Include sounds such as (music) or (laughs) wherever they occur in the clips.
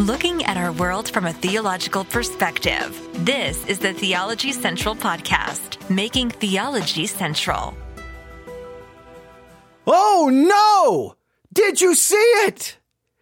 looking at our world from a theological perspective. This is the Theology Central Podcast, making theology central. Oh no! Did you see it?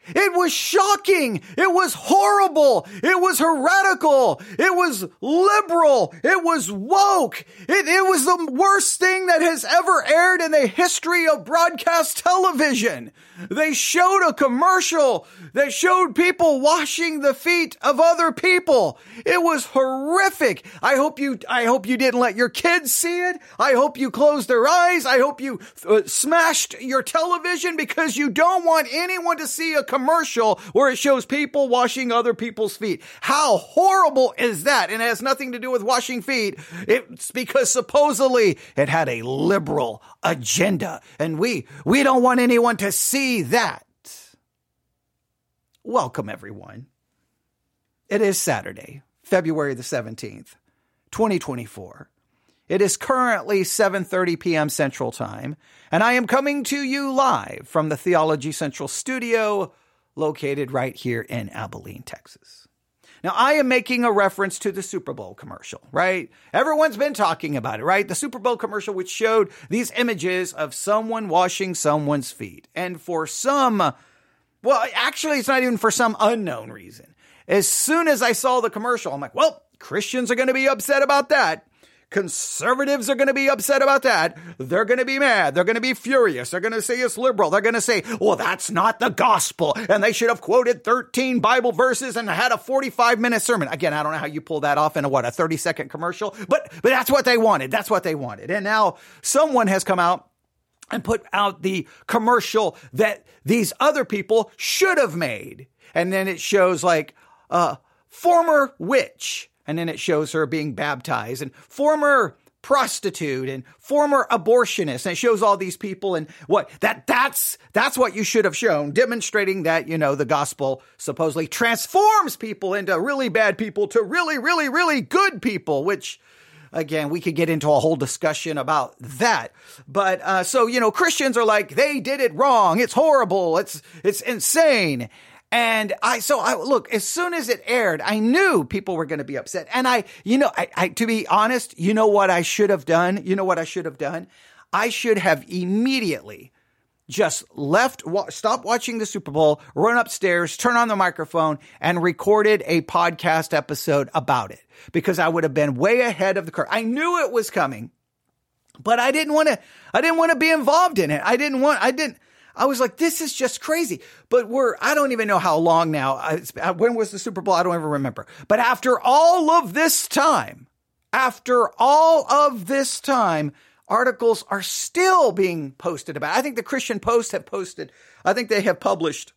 It was shocking. It was horrible. It was heretical. It was liberal. It was woke. It, it was the worst thing that has ever aired in the history of broadcast television. They showed a commercial that showed people washing the feet of other people. It was horrific. I hope you, I hope you didn't let your kids see it. I hope you closed their eyes. I hope you uh, smashed your television because you don't want anyone to see a commercial where it shows people washing other people's feet. How horrible is that? And it has nothing to do with washing feet. It's because supposedly it had a liberal agenda and we, we don't want anyone to see that. Welcome everyone. It is Saturday, February the 17th, 2024. It is currently 7:30 p.m. Central Time, and I am coming to you live from the Theology Central studio located right here in Abilene, Texas. Now, I am making a reference to the Super Bowl commercial, right? Everyone's been talking about it, right? The Super Bowl commercial, which showed these images of someone washing someone's feet. And for some, well, actually, it's not even for some unknown reason. As soon as I saw the commercial, I'm like, well, Christians are going to be upset about that. Conservatives are going to be upset about that. They're going to be mad. They're going to be furious. They're going to say it's liberal. They're going to say, well, that's not the gospel. And they should have quoted 13 Bible verses and had a 45 minute sermon. Again, I don't know how you pull that off in a what, a 30 second commercial, but, but that's what they wanted. That's what they wanted. And now someone has come out and put out the commercial that these other people should have made. And then it shows like, uh, former witch and then it shows her being baptized and former prostitute and former abortionist. And it shows all these people and what that that's that's what you should have shown demonstrating that you know the gospel supposedly transforms people into really bad people to really really really good people which again we could get into a whole discussion about that. But uh, so you know christians are like they did it wrong. It's horrible. It's it's insane and I, so I, look, as soon as it aired, I knew people were going to be upset. And I, you know, I, I, to be honest, you know what I should have done? You know what I should have done? I should have immediately just left, stop watching the Super Bowl, run upstairs, turn on the microphone and recorded a podcast episode about it because I would have been way ahead of the curve. I knew it was coming, but I didn't want to, I didn't want to be involved in it. I didn't want, I didn't, I was like, this is just crazy. But we're, I don't even know how long now. Uh, when was the Super Bowl? I don't even remember. But after all of this time, after all of this time, articles are still being posted about. I think the Christian Post have posted, I think they have published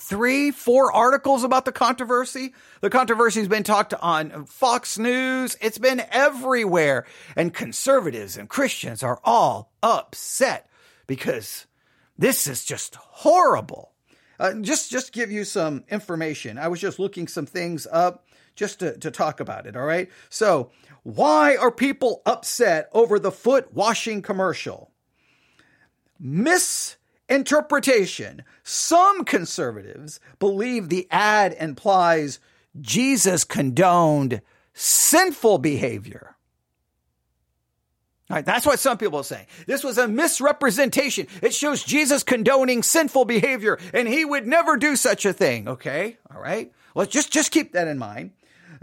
three, four articles about the controversy. The controversy has been talked on Fox News. It's been everywhere. And conservatives and Christians are all upset because this is just horrible. Uh, just just give you some information. I was just looking some things up just to, to talk about it. All right. So why are people upset over the foot washing commercial? Misinterpretation. Some conservatives believe the ad implies Jesus condoned sinful behavior. That's what some people say. This was a misrepresentation. It shows Jesus condoning sinful behavior, and he would never do such a thing. Okay, all right. Well, just just keep that in mind.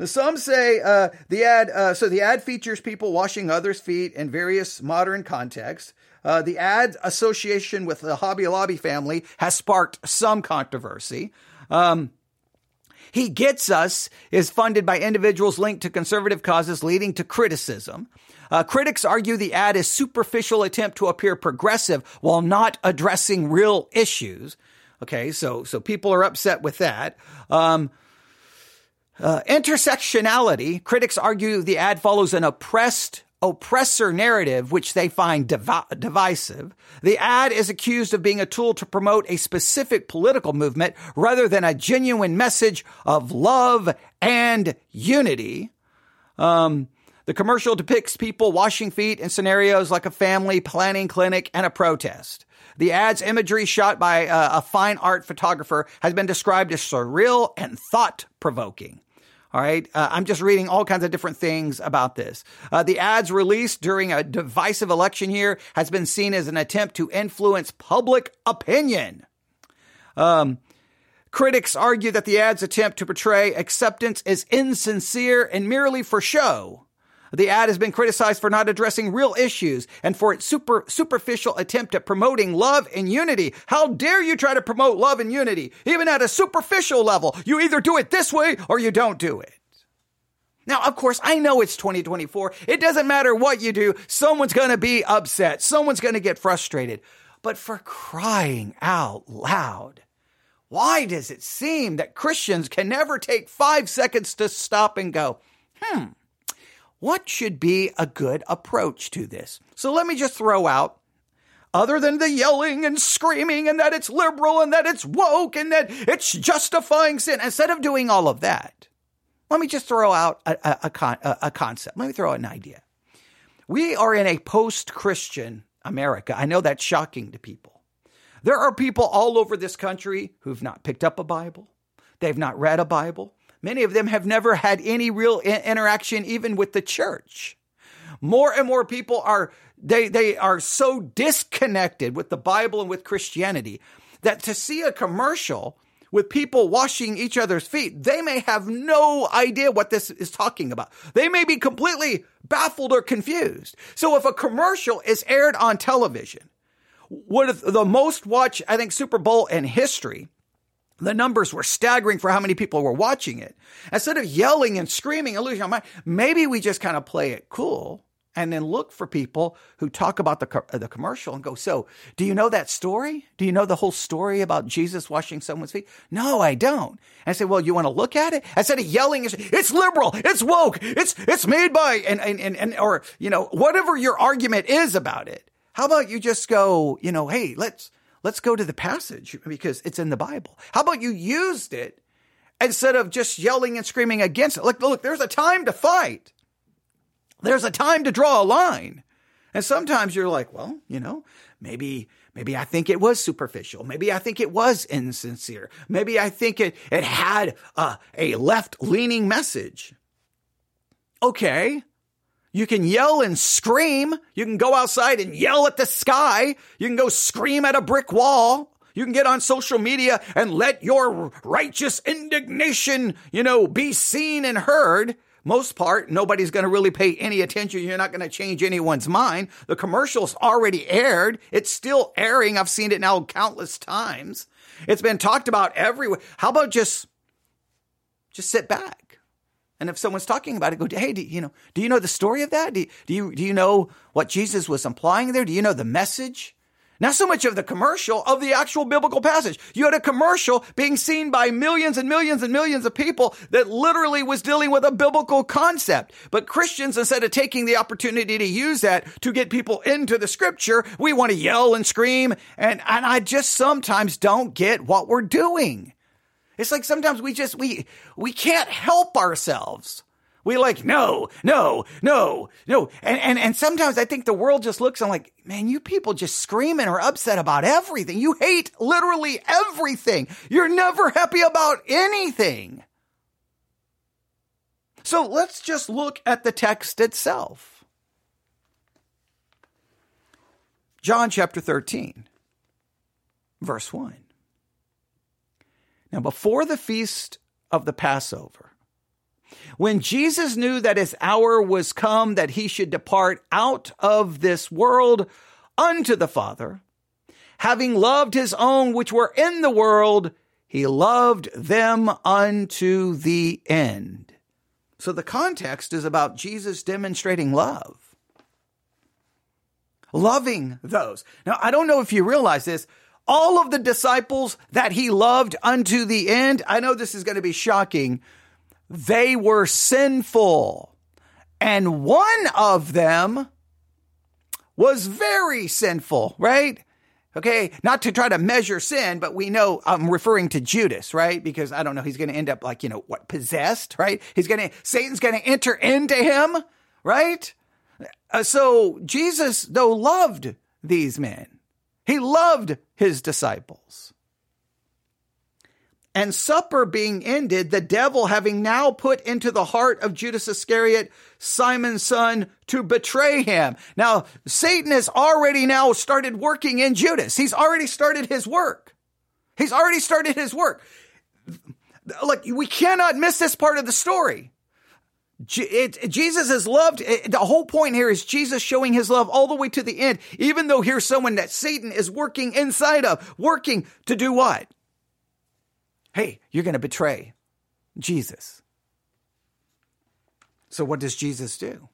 Some say uh, the ad. Uh, so the ad features people washing others' feet in various modern contexts. Uh, the ad association with the Hobby Lobby family has sparked some controversy. Um, he Gets Us is funded by individuals linked to conservative causes, leading to criticism. Uh, critics argue the ad is superficial attempt to appear progressive while not addressing real issues. Okay, so so people are upset with that. Um, uh, intersectionality. Critics argue the ad follows an oppressed oppressor narrative, which they find div- divisive. The ad is accused of being a tool to promote a specific political movement rather than a genuine message of love and unity. Um, the commercial depicts people washing feet in scenarios like a family planning clinic and a protest. The ad's imagery shot by uh, a fine art photographer has been described as surreal and thought provoking. All right. Uh, I'm just reading all kinds of different things about this. Uh, the ads released during a divisive election year has been seen as an attempt to influence public opinion. Um, critics argue that the ads attempt to portray acceptance as insincere and merely for show. The ad has been criticized for not addressing real issues and for its super, superficial attempt at promoting love and unity. How dare you try to promote love and unity? Even at a superficial level, you either do it this way or you don't do it. Now, of course, I know it's 2024. It doesn't matter what you do. Someone's going to be upset. Someone's going to get frustrated. But for crying out loud, why does it seem that Christians can never take five seconds to stop and go, hmm, what should be a good approach to this? So let me just throw out other than the yelling and screaming and that it's liberal and that it's woke and that it's justifying sin, instead of doing all of that, let me just throw out a, a, a, con, a concept. Let me throw out an idea. We are in a post Christian America. I know that's shocking to people. There are people all over this country who've not picked up a Bible, they've not read a Bible, Many of them have never had any real interaction even with the church. More and more people are they they are so disconnected with the Bible and with Christianity that to see a commercial with people washing each other's feet, they may have no idea what this is talking about. They may be completely baffled or confused. So if a commercial is aired on television, one of the most watched, I think, Super Bowl in history, the numbers were staggering for how many people were watching it. Instead of yelling and screaming and losing mind, maybe we just kind of play it cool and then look for people who talk about the, the commercial and go, So, do you know that story? Do you know the whole story about Jesus washing someone's feet? No, I don't. And I say, Well, you want to look at it? Instead of yelling, it's liberal, it's woke, it's, it's made by, and, and, and, and, or, you know, whatever your argument is about it. How about you just go, you know, hey, let's, Let's go to the passage because it's in the Bible. How about you used it instead of just yelling and screaming against it? Look, look, there's a time to fight. There's a time to draw a line. And sometimes you're like, well, you know, maybe maybe I think it was superficial. Maybe I think it was insincere. Maybe I think it it had uh, a, a left leaning message. Okay, you can yell and scream. You can go outside and yell at the sky. You can go scream at a brick wall. You can get on social media and let your righteous indignation, you know, be seen and heard. Most part, nobody's going to really pay any attention. You're not going to change anyone's mind. The commercial's already aired. It's still airing. I've seen it now countless times. It's been talked about everywhere. How about just, just sit back? And if someone's talking about it, go, hey, do, you know, do you know the story of that? Do, do you do you know what Jesus was implying there? Do you know the message? Not so much of the commercial, of the actual biblical passage. You had a commercial being seen by millions and millions and millions of people that literally was dealing with a biblical concept. But Christians, instead of taking the opportunity to use that to get people into the scripture, we want to yell and scream. And, and I just sometimes don't get what we're doing. It's like sometimes we just we we can't help ourselves. We like no, no, no, no, and and and sometimes I think the world just looks and like, man, you people just screaming or upset about everything. You hate literally everything. You're never happy about anything. So let's just look at the text itself. John chapter 13, verse 1. Now, before the feast of the Passover, when Jesus knew that his hour was come that he should depart out of this world unto the Father, having loved his own which were in the world, he loved them unto the end. So the context is about Jesus demonstrating love. Loving those. Now, I don't know if you realize this, all of the disciples that he loved unto the end, I know this is going to be shocking, they were sinful. And one of them was very sinful, right? Okay, not to try to measure sin, but we know I'm referring to Judas, right? Because I don't know, he's going to end up like, you know, what, possessed, right? He's going to, Satan's going to enter into him, right? Uh, so Jesus, though, loved these men. He loved his disciples. And supper being ended, the devil having now put into the heart of Judas Iscariot, Simon's son, to betray him. Now, Satan has already now started working in Judas. He's already started his work. He's already started his work. Look, we cannot miss this part of the story. It, Jesus is loved. It, the whole point here is Jesus showing his love all the way to the end, even though here's someone that Satan is working inside of, working to do what? hey, you're going to betray Jesus. So, what does Jesus do?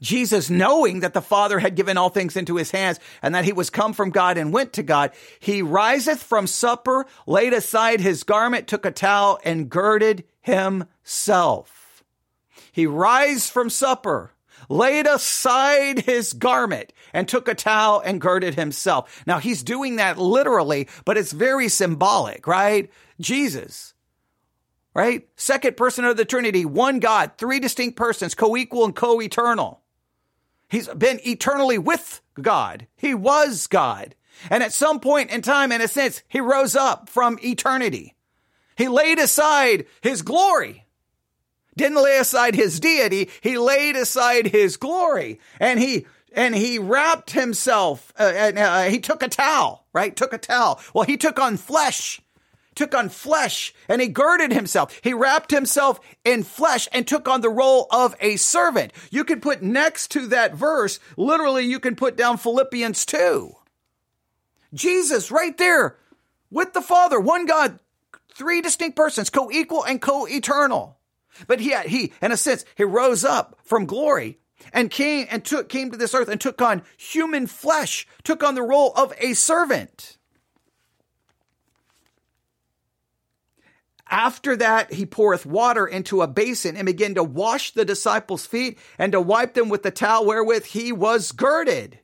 Jesus, knowing that the Father had given all things into his hands and that he was come from God and went to God, he riseth from supper, laid aside his garment, took a towel, and girded himself. He rise from supper, laid aside his garment and took a towel and girded himself. Now he's doing that literally, but it's very symbolic, right? Jesus, right? Second person of the Trinity, one God, three distinct persons, co-equal and co-eternal. He's been eternally with God. He was God. And at some point in time, in a sense, he rose up from eternity. He laid aside his glory didn't lay aside his deity, he laid aside his glory. And he and he wrapped himself uh, and uh, he took a towel, right? Took a towel. Well, he took on flesh. Took on flesh and he girded himself. He wrapped himself in flesh and took on the role of a servant. You can put next to that verse, literally, you can put down Philippians 2. Jesus right there with the Father, one God, three distinct persons, co equal and co eternal. But he, he, in a sense, he rose up from glory and came and took, came to this earth and took on human flesh, took on the role of a servant. After that, he poureth water into a basin and began to wash the disciples' feet and to wipe them with the towel wherewith he was girded.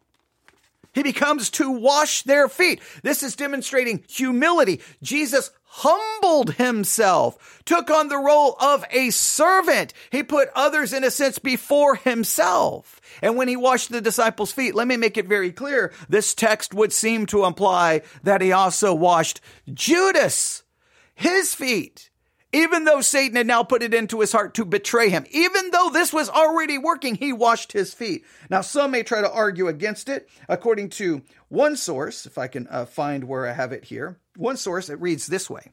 He becomes to wash their feet. This is demonstrating humility. Jesus humbled himself, took on the role of a servant. He put others, in a sense, before himself. And when he washed the disciples' feet, let me make it very clear. This text would seem to imply that he also washed Judas, his feet. Even though Satan had now put it into his heart to betray him, even though this was already working, he washed his feet. Now, some may try to argue against it. According to one source, if I can uh, find where I have it here, one source, it reads this way.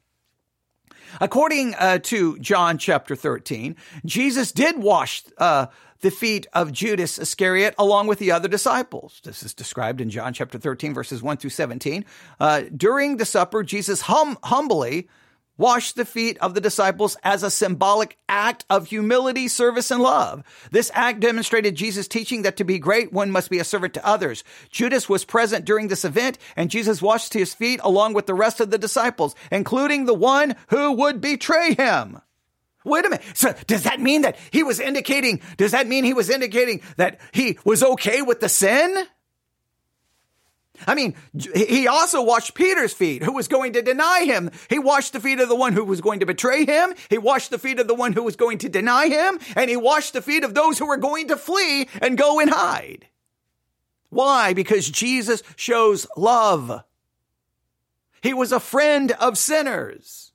According uh, to John chapter 13, Jesus did wash uh, the feet of Judas Iscariot along with the other disciples. This is described in John chapter 13, verses 1 through 17. Uh, during the supper, Jesus hum- humbly washed the feet of the disciples as a symbolic act of humility, service, and love. This act demonstrated Jesus' teaching that to be great, one must be a servant to others. Judas was present during this event, and Jesus washed his feet along with the rest of the disciples, including the one who would betray him. Wait a minute. So does that mean that he was indicating, does that mean he was indicating that he was okay with the sin? I mean, he also washed Peter's feet, who was going to deny him. He washed the feet of the one who was going to betray him. He washed the feet of the one who was going to deny him. And he washed the feet of those who were going to flee and go and hide. Why? Because Jesus shows love. He was a friend of sinners.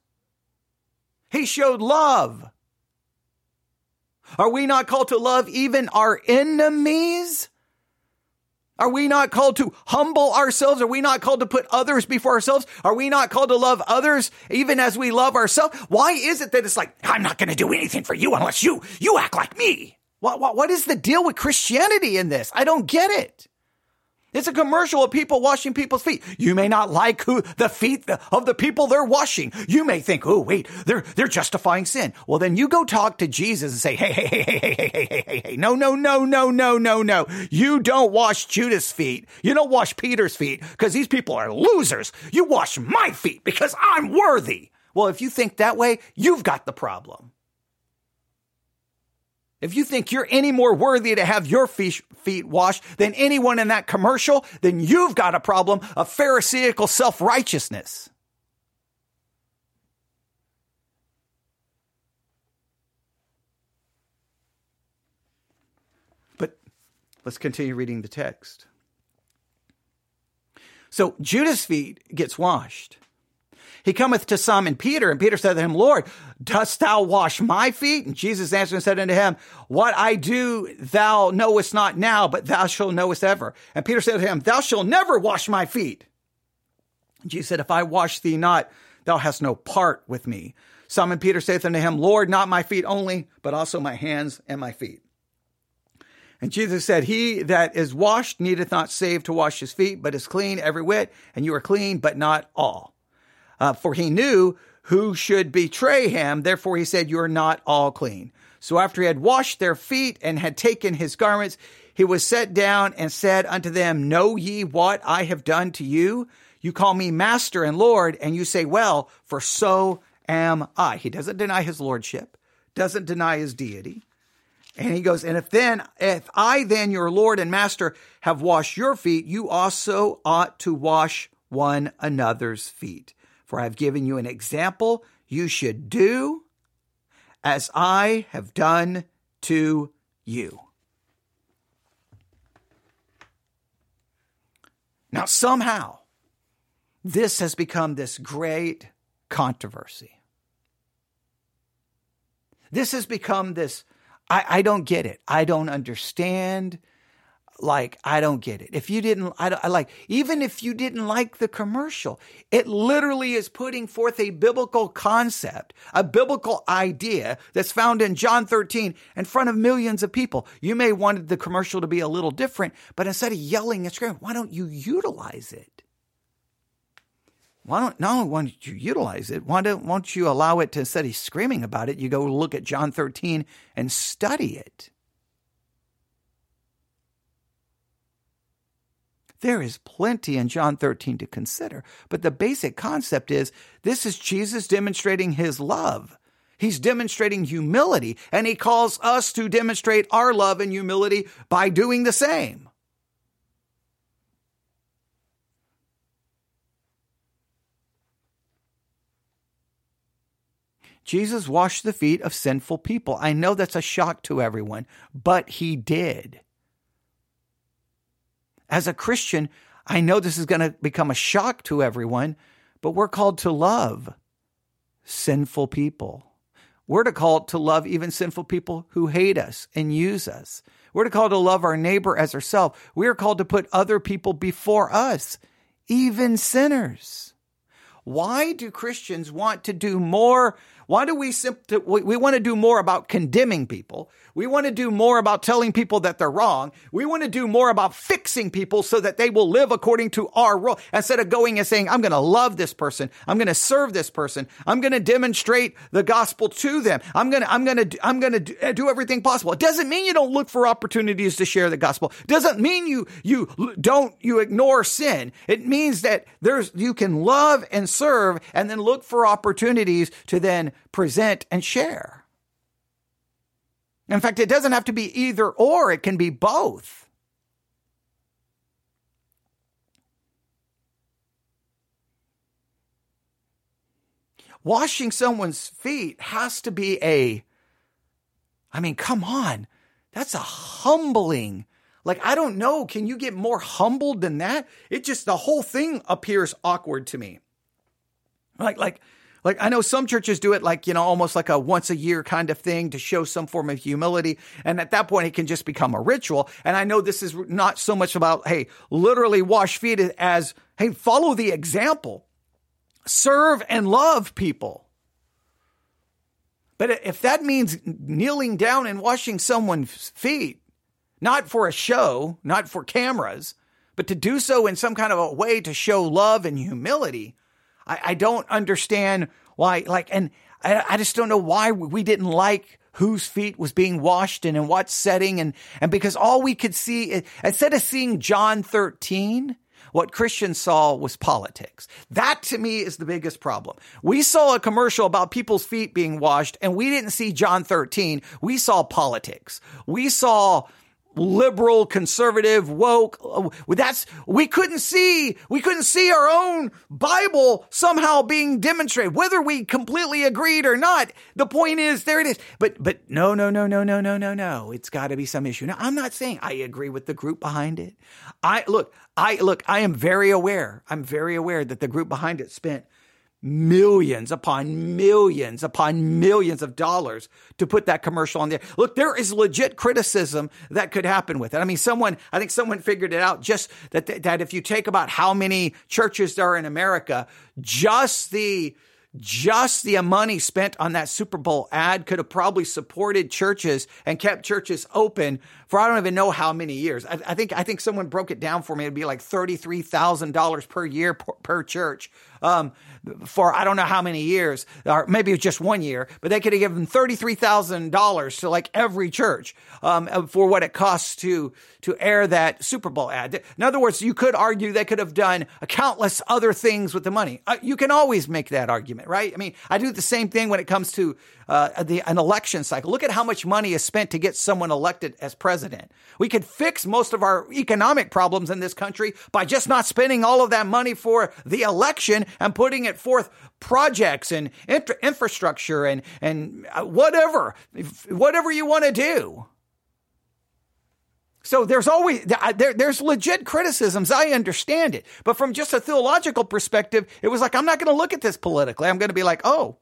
He showed love. Are we not called to love even our enemies? Are we not called to humble ourselves? Are we not called to put others before ourselves? Are we not called to love others even as we love ourselves? Why is it that it's like, I'm not going to do anything for you unless you, you act like me? What, what, what is the deal with Christianity in this? I don't get it. It's a commercial of people washing people's feet. You may not like who the feet of the people they're washing. You may think, oh, wait, they're, they're justifying sin. Well, then you go talk to Jesus and say, hey, hey, hey, hey, hey, hey, hey, hey, no, no, no, no, no, no, no. You don't wash Judas' feet. You don't wash Peter's feet because these people are losers. You wash my feet because I'm worthy. Well, if you think that way, you've got the problem. If you think you're any more worthy to have your feet washed than anyone in that commercial, then you've got a problem of Pharisaical self righteousness. But let's continue reading the text. So Judas' feet gets washed. He cometh to Simon Peter, and Peter said to him, Lord, dost thou wash my feet? And Jesus answered and said unto him, What I do thou knowest not now, but thou shalt knowest ever. And Peter said to him, Thou shalt never wash my feet. And Jesus said, If I wash thee not, thou hast no part with me. Simon Peter saith unto him, Lord, not my feet only, but also my hands and my feet. And Jesus said, He that is washed needeth not save to wash his feet, but is clean every whit, and you are clean, but not all. Uh, for he knew who should betray him. Therefore he said, You are not all clean. So after he had washed their feet and had taken his garments, he was set down and said unto them, Know ye what I have done to you? You call me master and Lord, and you say, Well, for so am I. He doesn't deny his lordship, doesn't deny his deity. And he goes, and if then, if I then, your Lord and Master, have washed your feet, you also ought to wash one another's feet. For I have given you an example you should do as I have done to you. Now, somehow, this has become this great controversy. This has become this I, I don't get it. I don't understand like I don't get it. If you didn't, I, I, like even if you didn't like the commercial, it literally is putting forth a biblical concept, a biblical idea that's found in John 13 in front of millions of people. You may want the commercial to be a little different, but instead of yelling and screaming, why don't you utilize it? Why don't not only why don't you utilize it, why don't, why don't you allow it to instead of screaming about it, you go look at John 13 and study it. There is plenty in John 13 to consider, but the basic concept is this is Jesus demonstrating his love. He's demonstrating humility, and he calls us to demonstrate our love and humility by doing the same. Jesus washed the feet of sinful people. I know that's a shock to everyone, but he did as a Christian, I know this is going to become a shock to everyone, but we're called to love sinful people. We're to call to love even sinful people who hate us and use us. We're to call to love our neighbor as ourselves. We are called to put other people before us, even sinners. Why do Christians want to do more why do we simply, we, we want to do more about condemning people? We want to do more about telling people that they're wrong. We want to do more about fixing people so that they will live according to our rule instead of going and saying, I'm going to love this person. I'm going to serve this person. I'm going to demonstrate the gospel to them. I'm going to, I'm going to, I'm going to do everything possible. It doesn't mean you don't look for opportunities to share the gospel. It doesn't mean you, you don't, you ignore sin. It means that there's, you can love and serve and then look for opportunities to then present, and share. In fact, it doesn't have to be either or, it can be both. Washing someone's feet has to be a, I mean, come on. That's a humbling. Like, I don't know. Can you get more humbled than that? It just, the whole thing appears awkward to me. Like, like, like I know some churches do it like, you know, almost like a once a year kind of thing to show some form of humility. And at that point, it can just become a ritual. And I know this is not so much about, hey, literally wash feet as, hey, follow the example, serve and love people. But if that means kneeling down and washing someone's feet, not for a show, not for cameras, but to do so in some kind of a way to show love and humility, I, I don't understand why, like, and I, I just don't know why we didn't like whose feet was being washed and in what setting. And, and because all we could see, instead of seeing John 13, what Christians saw was politics. That to me is the biggest problem. We saw a commercial about people's feet being washed and we didn't see John 13. We saw politics. We saw liberal, conservative, woke. Uh, that's, we couldn't see, we couldn't see our own Bible somehow being demonstrated, whether we completely agreed or not. The point is, there it is. But, but no, no, no, no, no, no, no, no. It's got to be some issue. Now, I'm not saying I agree with the group behind it. I, look, I, look, I am very aware. I'm very aware that the group behind it spent millions upon millions upon millions of dollars to put that commercial on there. Look, there is legit criticism that could happen with it. I mean, someone, I think someone figured it out just that, that if you take about how many churches there are in America, just the, just the money spent on that Super Bowl ad could have probably supported churches and kept churches open for I don't even know how many years. I, I think I think someone broke it down for me. It'd be like thirty three thousand dollars per year per, per church um, for I don't know how many years, or maybe just one year, but they could have given $33,000 to like every church um, for what it costs to, to air that Super Bowl ad. In other words, you could argue they could have done countless other things with the money. Uh, you can always make that argument, right? I mean, I do the same thing when it comes to uh, the, an election cycle. Look at how much money is spent to get someone elected as president. We could fix most of our economic problems in this country by just not spending all of that money for the election and putting it forth projects and infrastructure and, and uh, whatever, whatever you want to do. So there's always there, there's legit criticisms. I understand it, but from just a theological perspective, it was like I'm not going to look at this politically. I'm going to be like, oh,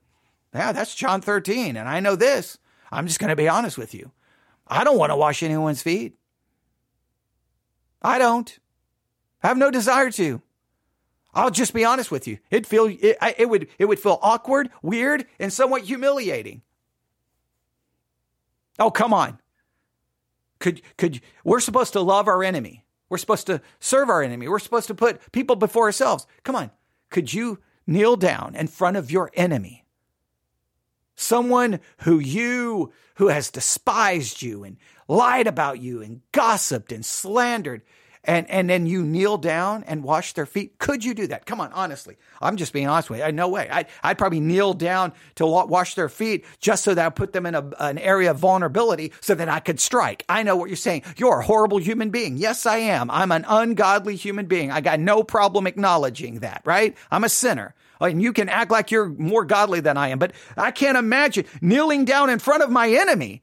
yeah, that's John 13, and I know this. I'm just going to be honest with you. I don't want to wash anyone's feet. I don't. I have no desire to. I'll just be honest with you. It feel it, it would it would feel awkward, weird, and somewhat humiliating. Oh, come on. Could could we're supposed to love our enemy. We're supposed to serve our enemy. We're supposed to put people before ourselves. Come on. Could you kneel down in front of your enemy? Someone who you who has despised you and lied about you and gossiped and slandered and and then you kneel down and wash their feet? Could you do that? Come on, honestly. I'm just being honest with you. No way. I'd, I'd probably kneel down to wash their feet just so that I put them in a, an area of vulnerability so that I could strike. I know what you're saying. You're a horrible human being. Yes, I am. I'm an ungodly human being. I got no problem acknowledging that, right? I'm a sinner. And you can act like you're more godly than I am, but I can't imagine kneeling down in front of my enemy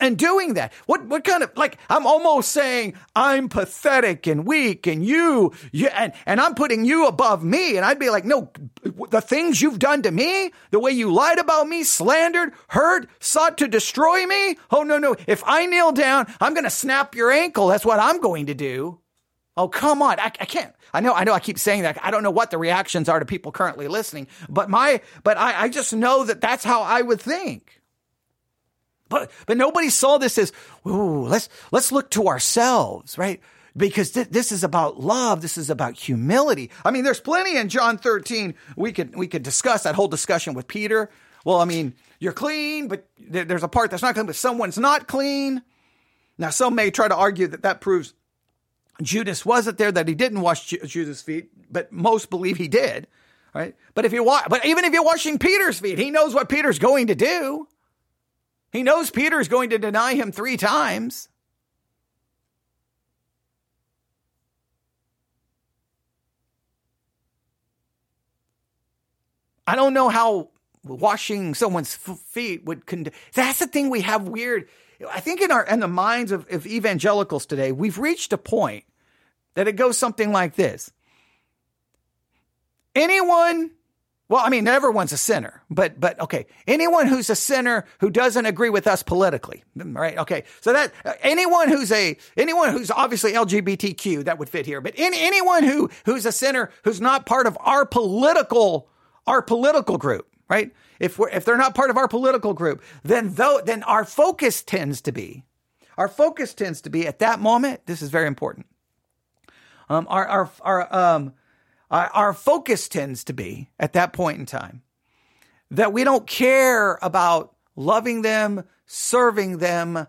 and doing that. What what kind of like I'm almost saying I'm pathetic and weak and you you and and I'm putting you above me and I'd be like no the things you've done to me, the way you lied about me, slandered, hurt, sought to destroy me. Oh no no, if I kneel down, I'm going to snap your ankle. That's what I'm going to do. Oh come on. I, I can't. I know I know I keep saying that. I don't know what the reactions are to people currently listening, but my but I I just know that that's how I would think. But but nobody saw this as, ooh, let's let's look to ourselves, right? Because th- this is about love. This is about humility. I mean, there's plenty in John 13. We could we could discuss that whole discussion with Peter. Well, I mean, you're clean, but th- there's a part that's not clean, but someone's not clean. Now, some may try to argue that that proves Judas wasn't there, that he didn't wash Ju- Judas' feet, but most believe he did, right? But if you wa- but even if you're washing Peter's feet, he knows what Peter's going to do. He knows Peter is going to deny him three times. I don't know how washing someone's feet would. Con- That's the thing we have weird. I think in our in the minds of, of evangelicals today, we've reached a point that it goes something like this: anyone well, I mean, everyone's a sinner, but, but okay. Anyone who's a sinner who doesn't agree with us politically, right? Okay. So that, anyone who's a, anyone who's obviously LGBTQ, that would fit here, but any, anyone who, who's a sinner who's not part of our political, our political group, right? If we're, if they're not part of our political group, then though, then our focus tends to be, our focus tends to be at that moment. This is very important. Um, our, our, our, um, uh, our focus tends to be at that point in time that we don't care about loving them, serving them.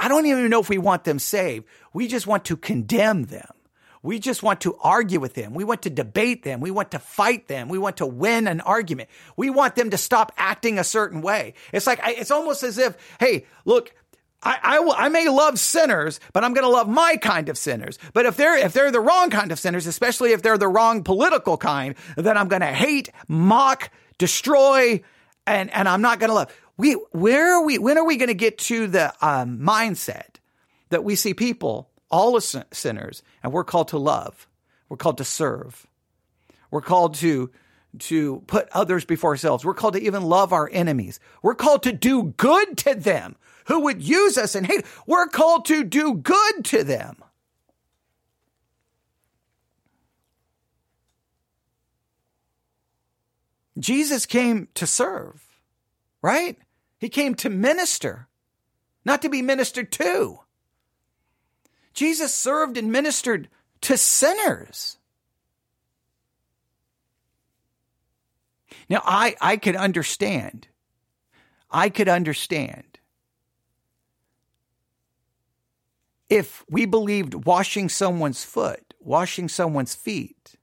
I don't even know if we want them saved. We just want to condemn them. We just want to argue with them. We want to debate them. We want to fight them. We want to win an argument. We want them to stop acting a certain way. It's like, it's almost as if, hey, look, I, I, will, I may love sinners, but I'm going to love my kind of sinners. But if they're, if they're the wrong kind of sinners, especially if they're the wrong political kind, then I'm going to hate, mock, destroy, and, and I'm not going to love. We, where are we, when are we going to get to the um, mindset that we see people, all as sinners, and we're called to love. We're called to serve. We're called to, to put others before ourselves. We're called to even love our enemies. We're called to do good to them who would use us and hate. We're called to do good to them. Jesus came to serve, right? He came to minister, not to be ministered to. Jesus served and ministered to sinners. Now, I, I could understand. I could understand if we believed washing someone's foot, washing someone's feet,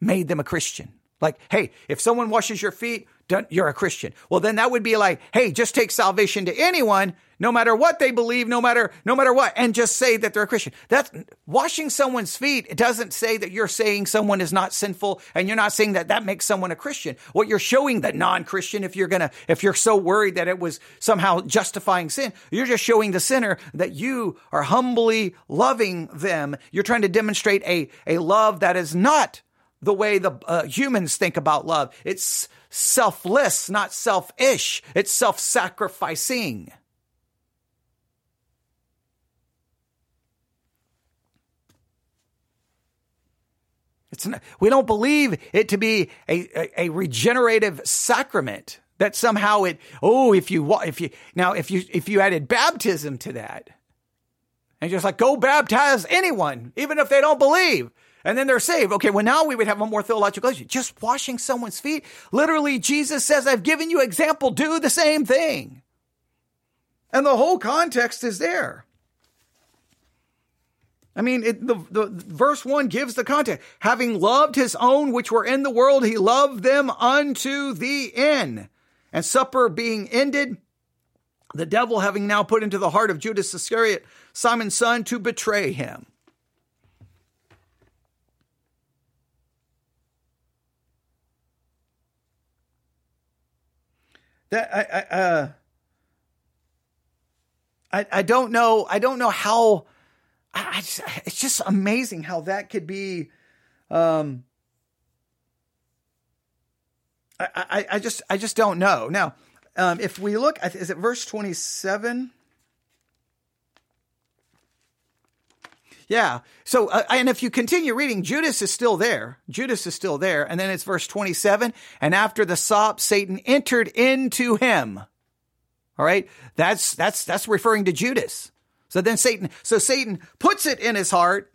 made them a Christian. Like, hey, if someone washes your feet, you're a Christian. Well, then that would be like, hey, just take salvation to anyone no matter what they believe, no matter, no matter what, and just say that they're a Christian. That's washing someone's feet. It doesn't say that you're saying someone is not sinful and you're not saying that that makes someone a Christian. What you're showing the non-Christian, if you're gonna, if you're so worried that it was somehow justifying sin, you're just showing the sinner that you are humbly loving them. You're trying to demonstrate a, a love that is not the way the uh, humans think about love. It's selfless, not selfish. It's self-sacrificing. It's not, we don't believe it to be a, a, a regenerative sacrament that somehow it, oh, if you, if you, now if you, if you added baptism to that and just like go baptize anyone, even if they don't believe, and then they're saved. Okay, well now we would have a more theological issue. Just washing someone's feet. Literally, Jesus says, I've given you example, do the same thing. And the whole context is there. I mean, it, the, the verse one gives the context. Having loved his own which were in the world, he loved them unto the end. And supper being ended, the devil having now put into the heart of Judas Iscariot, Simon's son, to betray him. That I I, uh, I I don't know I don't know how I, just, it's just amazing how that could be. Um, I, I, I just I just don't know. Now, um, if we look, is it verse twenty seven? Yeah. So, uh, and if you continue reading, Judas is still there. Judas is still there. And then it's verse 27. And after the sop, Satan entered into him. All right. That's, that's, that's referring to Judas. So then Satan, so Satan puts it in his heart.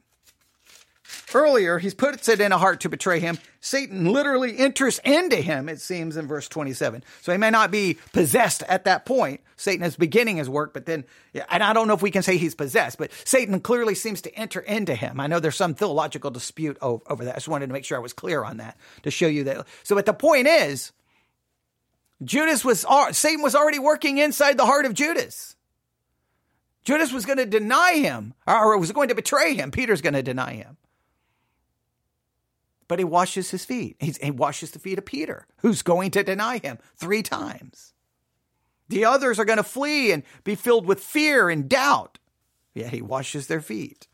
Earlier, he puts it in a heart to betray him. Satan literally enters into him, it seems, in verse 27. So he may not be possessed at that point. Satan is beginning his work, but then, and I don't know if we can say he's possessed, but Satan clearly seems to enter into him. I know there's some theological dispute over, that. I just wanted to make sure I was clear on that to show you that. So, but the point is, Judas was, Satan was already working inside the heart of Judas. Judas was going to deny him, or was going to betray him. Peter's going to deny him. But he washes his feet. He's, he washes the feet of Peter, who's going to deny him three times. The others are going to flee and be filled with fear and doubt. Yet he washes their feet.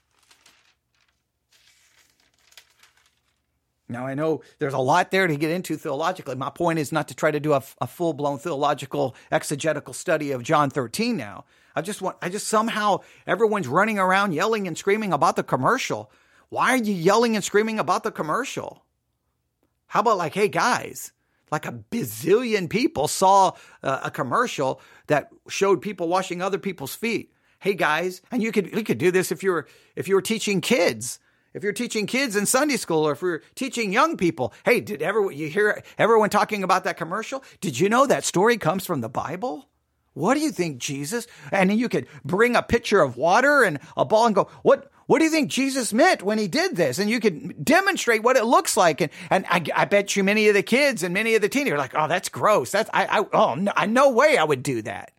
Now, I know there's a lot there to get into theologically. My point is not to try to do a, a full blown theological exegetical study of John 13 now. I just want, I just somehow everyone's running around yelling and screaming about the commercial. Why are you yelling and screaming about the commercial? How about like, hey guys, like a bazillion people saw uh, a commercial that showed people washing other people's feet. Hey guys, and you could you could do this if you were if you were teaching kids. If you're teaching kids in Sunday school or if you're teaching young people, hey, did ever you hear everyone talking about that commercial? Did you know that story comes from the Bible? What do you think, Jesus? And you could bring a pitcher of water and a ball and go, what, what do you think Jesus meant when he did this? And you could demonstrate what it looks like. And, and I, I bet you many of the kids and many of the teenagers are like, oh, that's gross. That's, I, I, oh, no, I, no way I would do that.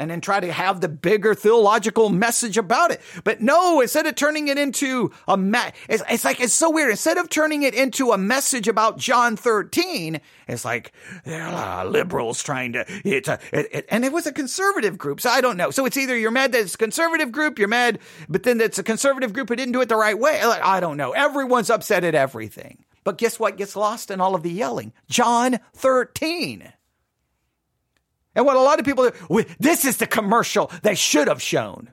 And then try to have the bigger theological message about it. But no, instead of turning it into a me- it's, it's like it's so weird. Instead of turning it into a message about John 13, it's like uh, liberals trying to it's a it, it, and it was a conservative group. So I don't know. So it's either you're mad that it's a conservative group, you're mad, but then it's a conservative group who didn't do it the right way. Like, I don't know. Everyone's upset at everything. But guess what gets lost in all of the yelling? John 13. And what a lot of people do, this is the commercial they should have shown.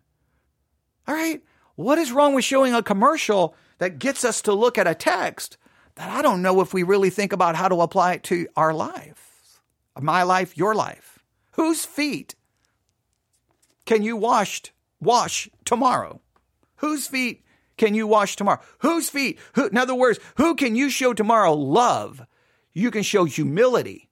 All right. What is wrong with showing a commercial that gets us to look at a text that I don't know if we really think about how to apply it to our life, my life, your life? Whose feet can you wash, wash tomorrow? Whose feet can you wash tomorrow? Whose feet? Who, in other words, who can you show tomorrow love? You can show humility.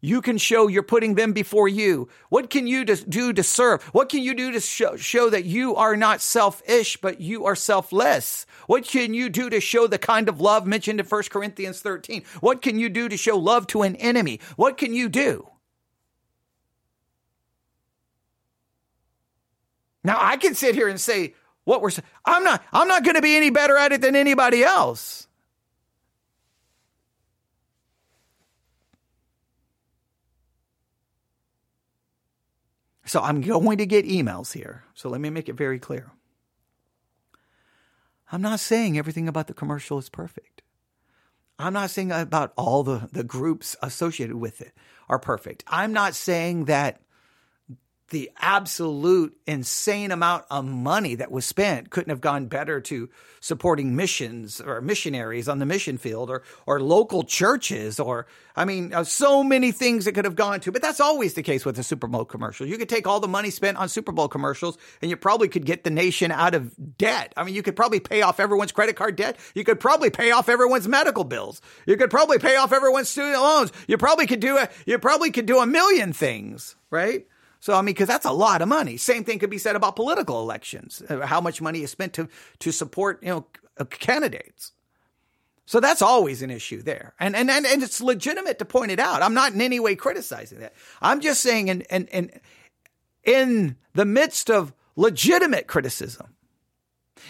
You can show you're putting them before you. What can you do to serve? What can you do to show, show, that you are not selfish, but you are selfless? What can you do to show the kind of love mentioned in 1 Corinthians 13? What can you do to show love to an enemy? What can you do? Now I can sit here and say what we're I'm not I'm not going to be any better at it than anybody else. So I'm going to get emails here. So let me make it very clear. I'm not saying everything about the commercial is perfect. I'm not saying about all the, the groups associated with it are perfect. I'm not saying that the absolute insane amount of money that was spent couldn't have gone better to supporting missions or missionaries on the mission field or or local churches or I mean uh, so many things that could have gone to but that's always the case with a Super Bowl commercial. You could take all the money spent on Super Bowl commercials and you probably could get the nation out of debt. I mean you could probably pay off everyone's credit card debt. You could probably pay off everyone's medical bills. You could probably pay off everyone's student loans. You probably could do a you probably could do a million things, right? So, I mean, because that's a lot of money. Same thing could be said about political elections. Uh, how much money is spent to, to support, you know, uh, candidates. So that's always an issue there. And, and, and, and it's legitimate to point it out. I'm not in any way criticizing that. I'm just saying in, in, in, in the midst of legitimate criticism,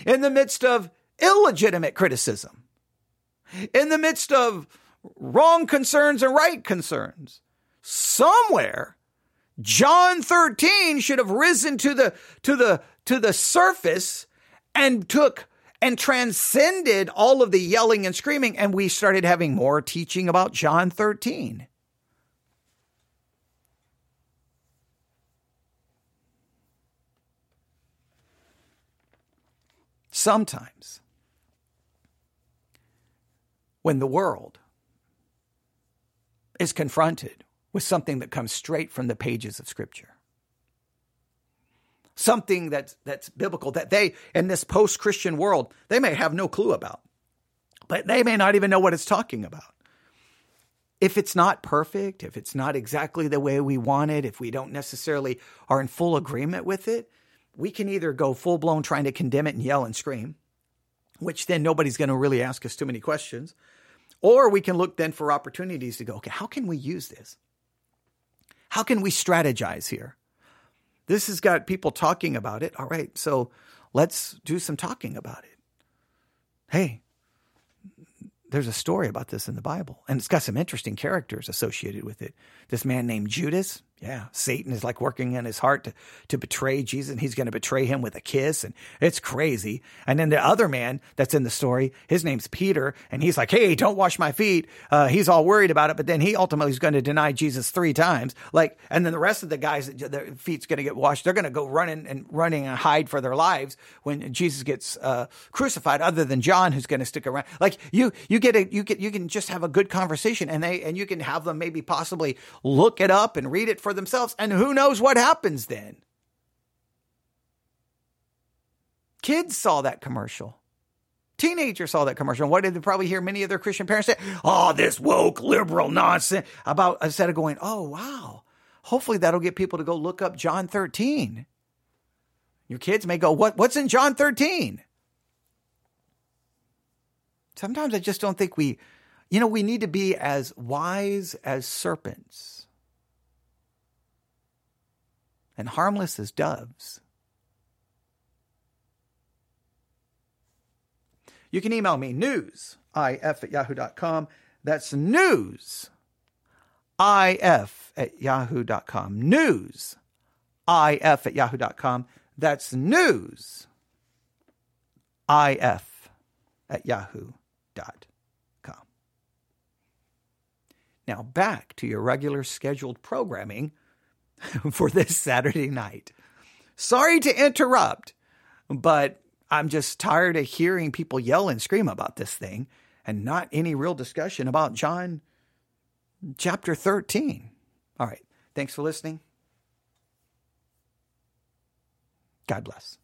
in the midst of illegitimate criticism, in the midst of wrong concerns and right concerns, somewhere John 13 should have risen to the, to the, to the surface and took and transcended all of the yelling and screaming. And we started having more teaching about John 13. Sometimes, when the world is confronted with something that comes straight from the pages of Scripture. Something that's, that's biblical that they, in this post Christian world, they may have no clue about, but they may not even know what it's talking about. If it's not perfect, if it's not exactly the way we want it, if we don't necessarily are in full agreement with it, we can either go full blown trying to condemn it and yell and scream, which then nobody's going to really ask us too many questions. Or we can look then for opportunities to go, okay, how can we use this? How can we strategize here? This has got people talking about it. All right, so let's do some talking about it. Hey, there's a story about this in the Bible, and it's got some interesting characters associated with it. This man named Judas, yeah, Satan is like working in his heart to, to betray Jesus, and he's going to betray him with a kiss, and it's crazy. And then the other man that's in the story, his name's Peter, and he's like, "Hey, don't wash my feet." Uh, he's all worried about it, but then he ultimately is going to deny Jesus three times. Like, and then the rest of the guys, their feet's going to get washed. They're going to go running and running and hide for their lives when Jesus gets uh, crucified. Other than John, who's going to stick around. Like you, you get a, you get, you can just have a good conversation, and they, and you can have them maybe possibly look it up and read it for themselves. And who knows what happens then? Kids saw that commercial. Teenagers saw that commercial. And what did they probably hear many of their Christian parents say? Oh, this woke liberal nonsense. About instead of going, oh, wow. Hopefully that'll get people to go look up John 13. Your kids may go, what, what's in John 13? Sometimes I just don't think we, you know, we need to be as wise as serpents and harmless as doves. You can email me news, if at yahoo.com. That's news, if at yahoo.com. News, if at yahoo.com. That's news, if at yahoo.com. Now back to your regular scheduled programming (laughs) for this Saturday night. Sorry to interrupt, but I'm just tired of hearing people yell and scream about this thing and not any real discussion about John chapter 13. All right. Thanks for listening. God bless.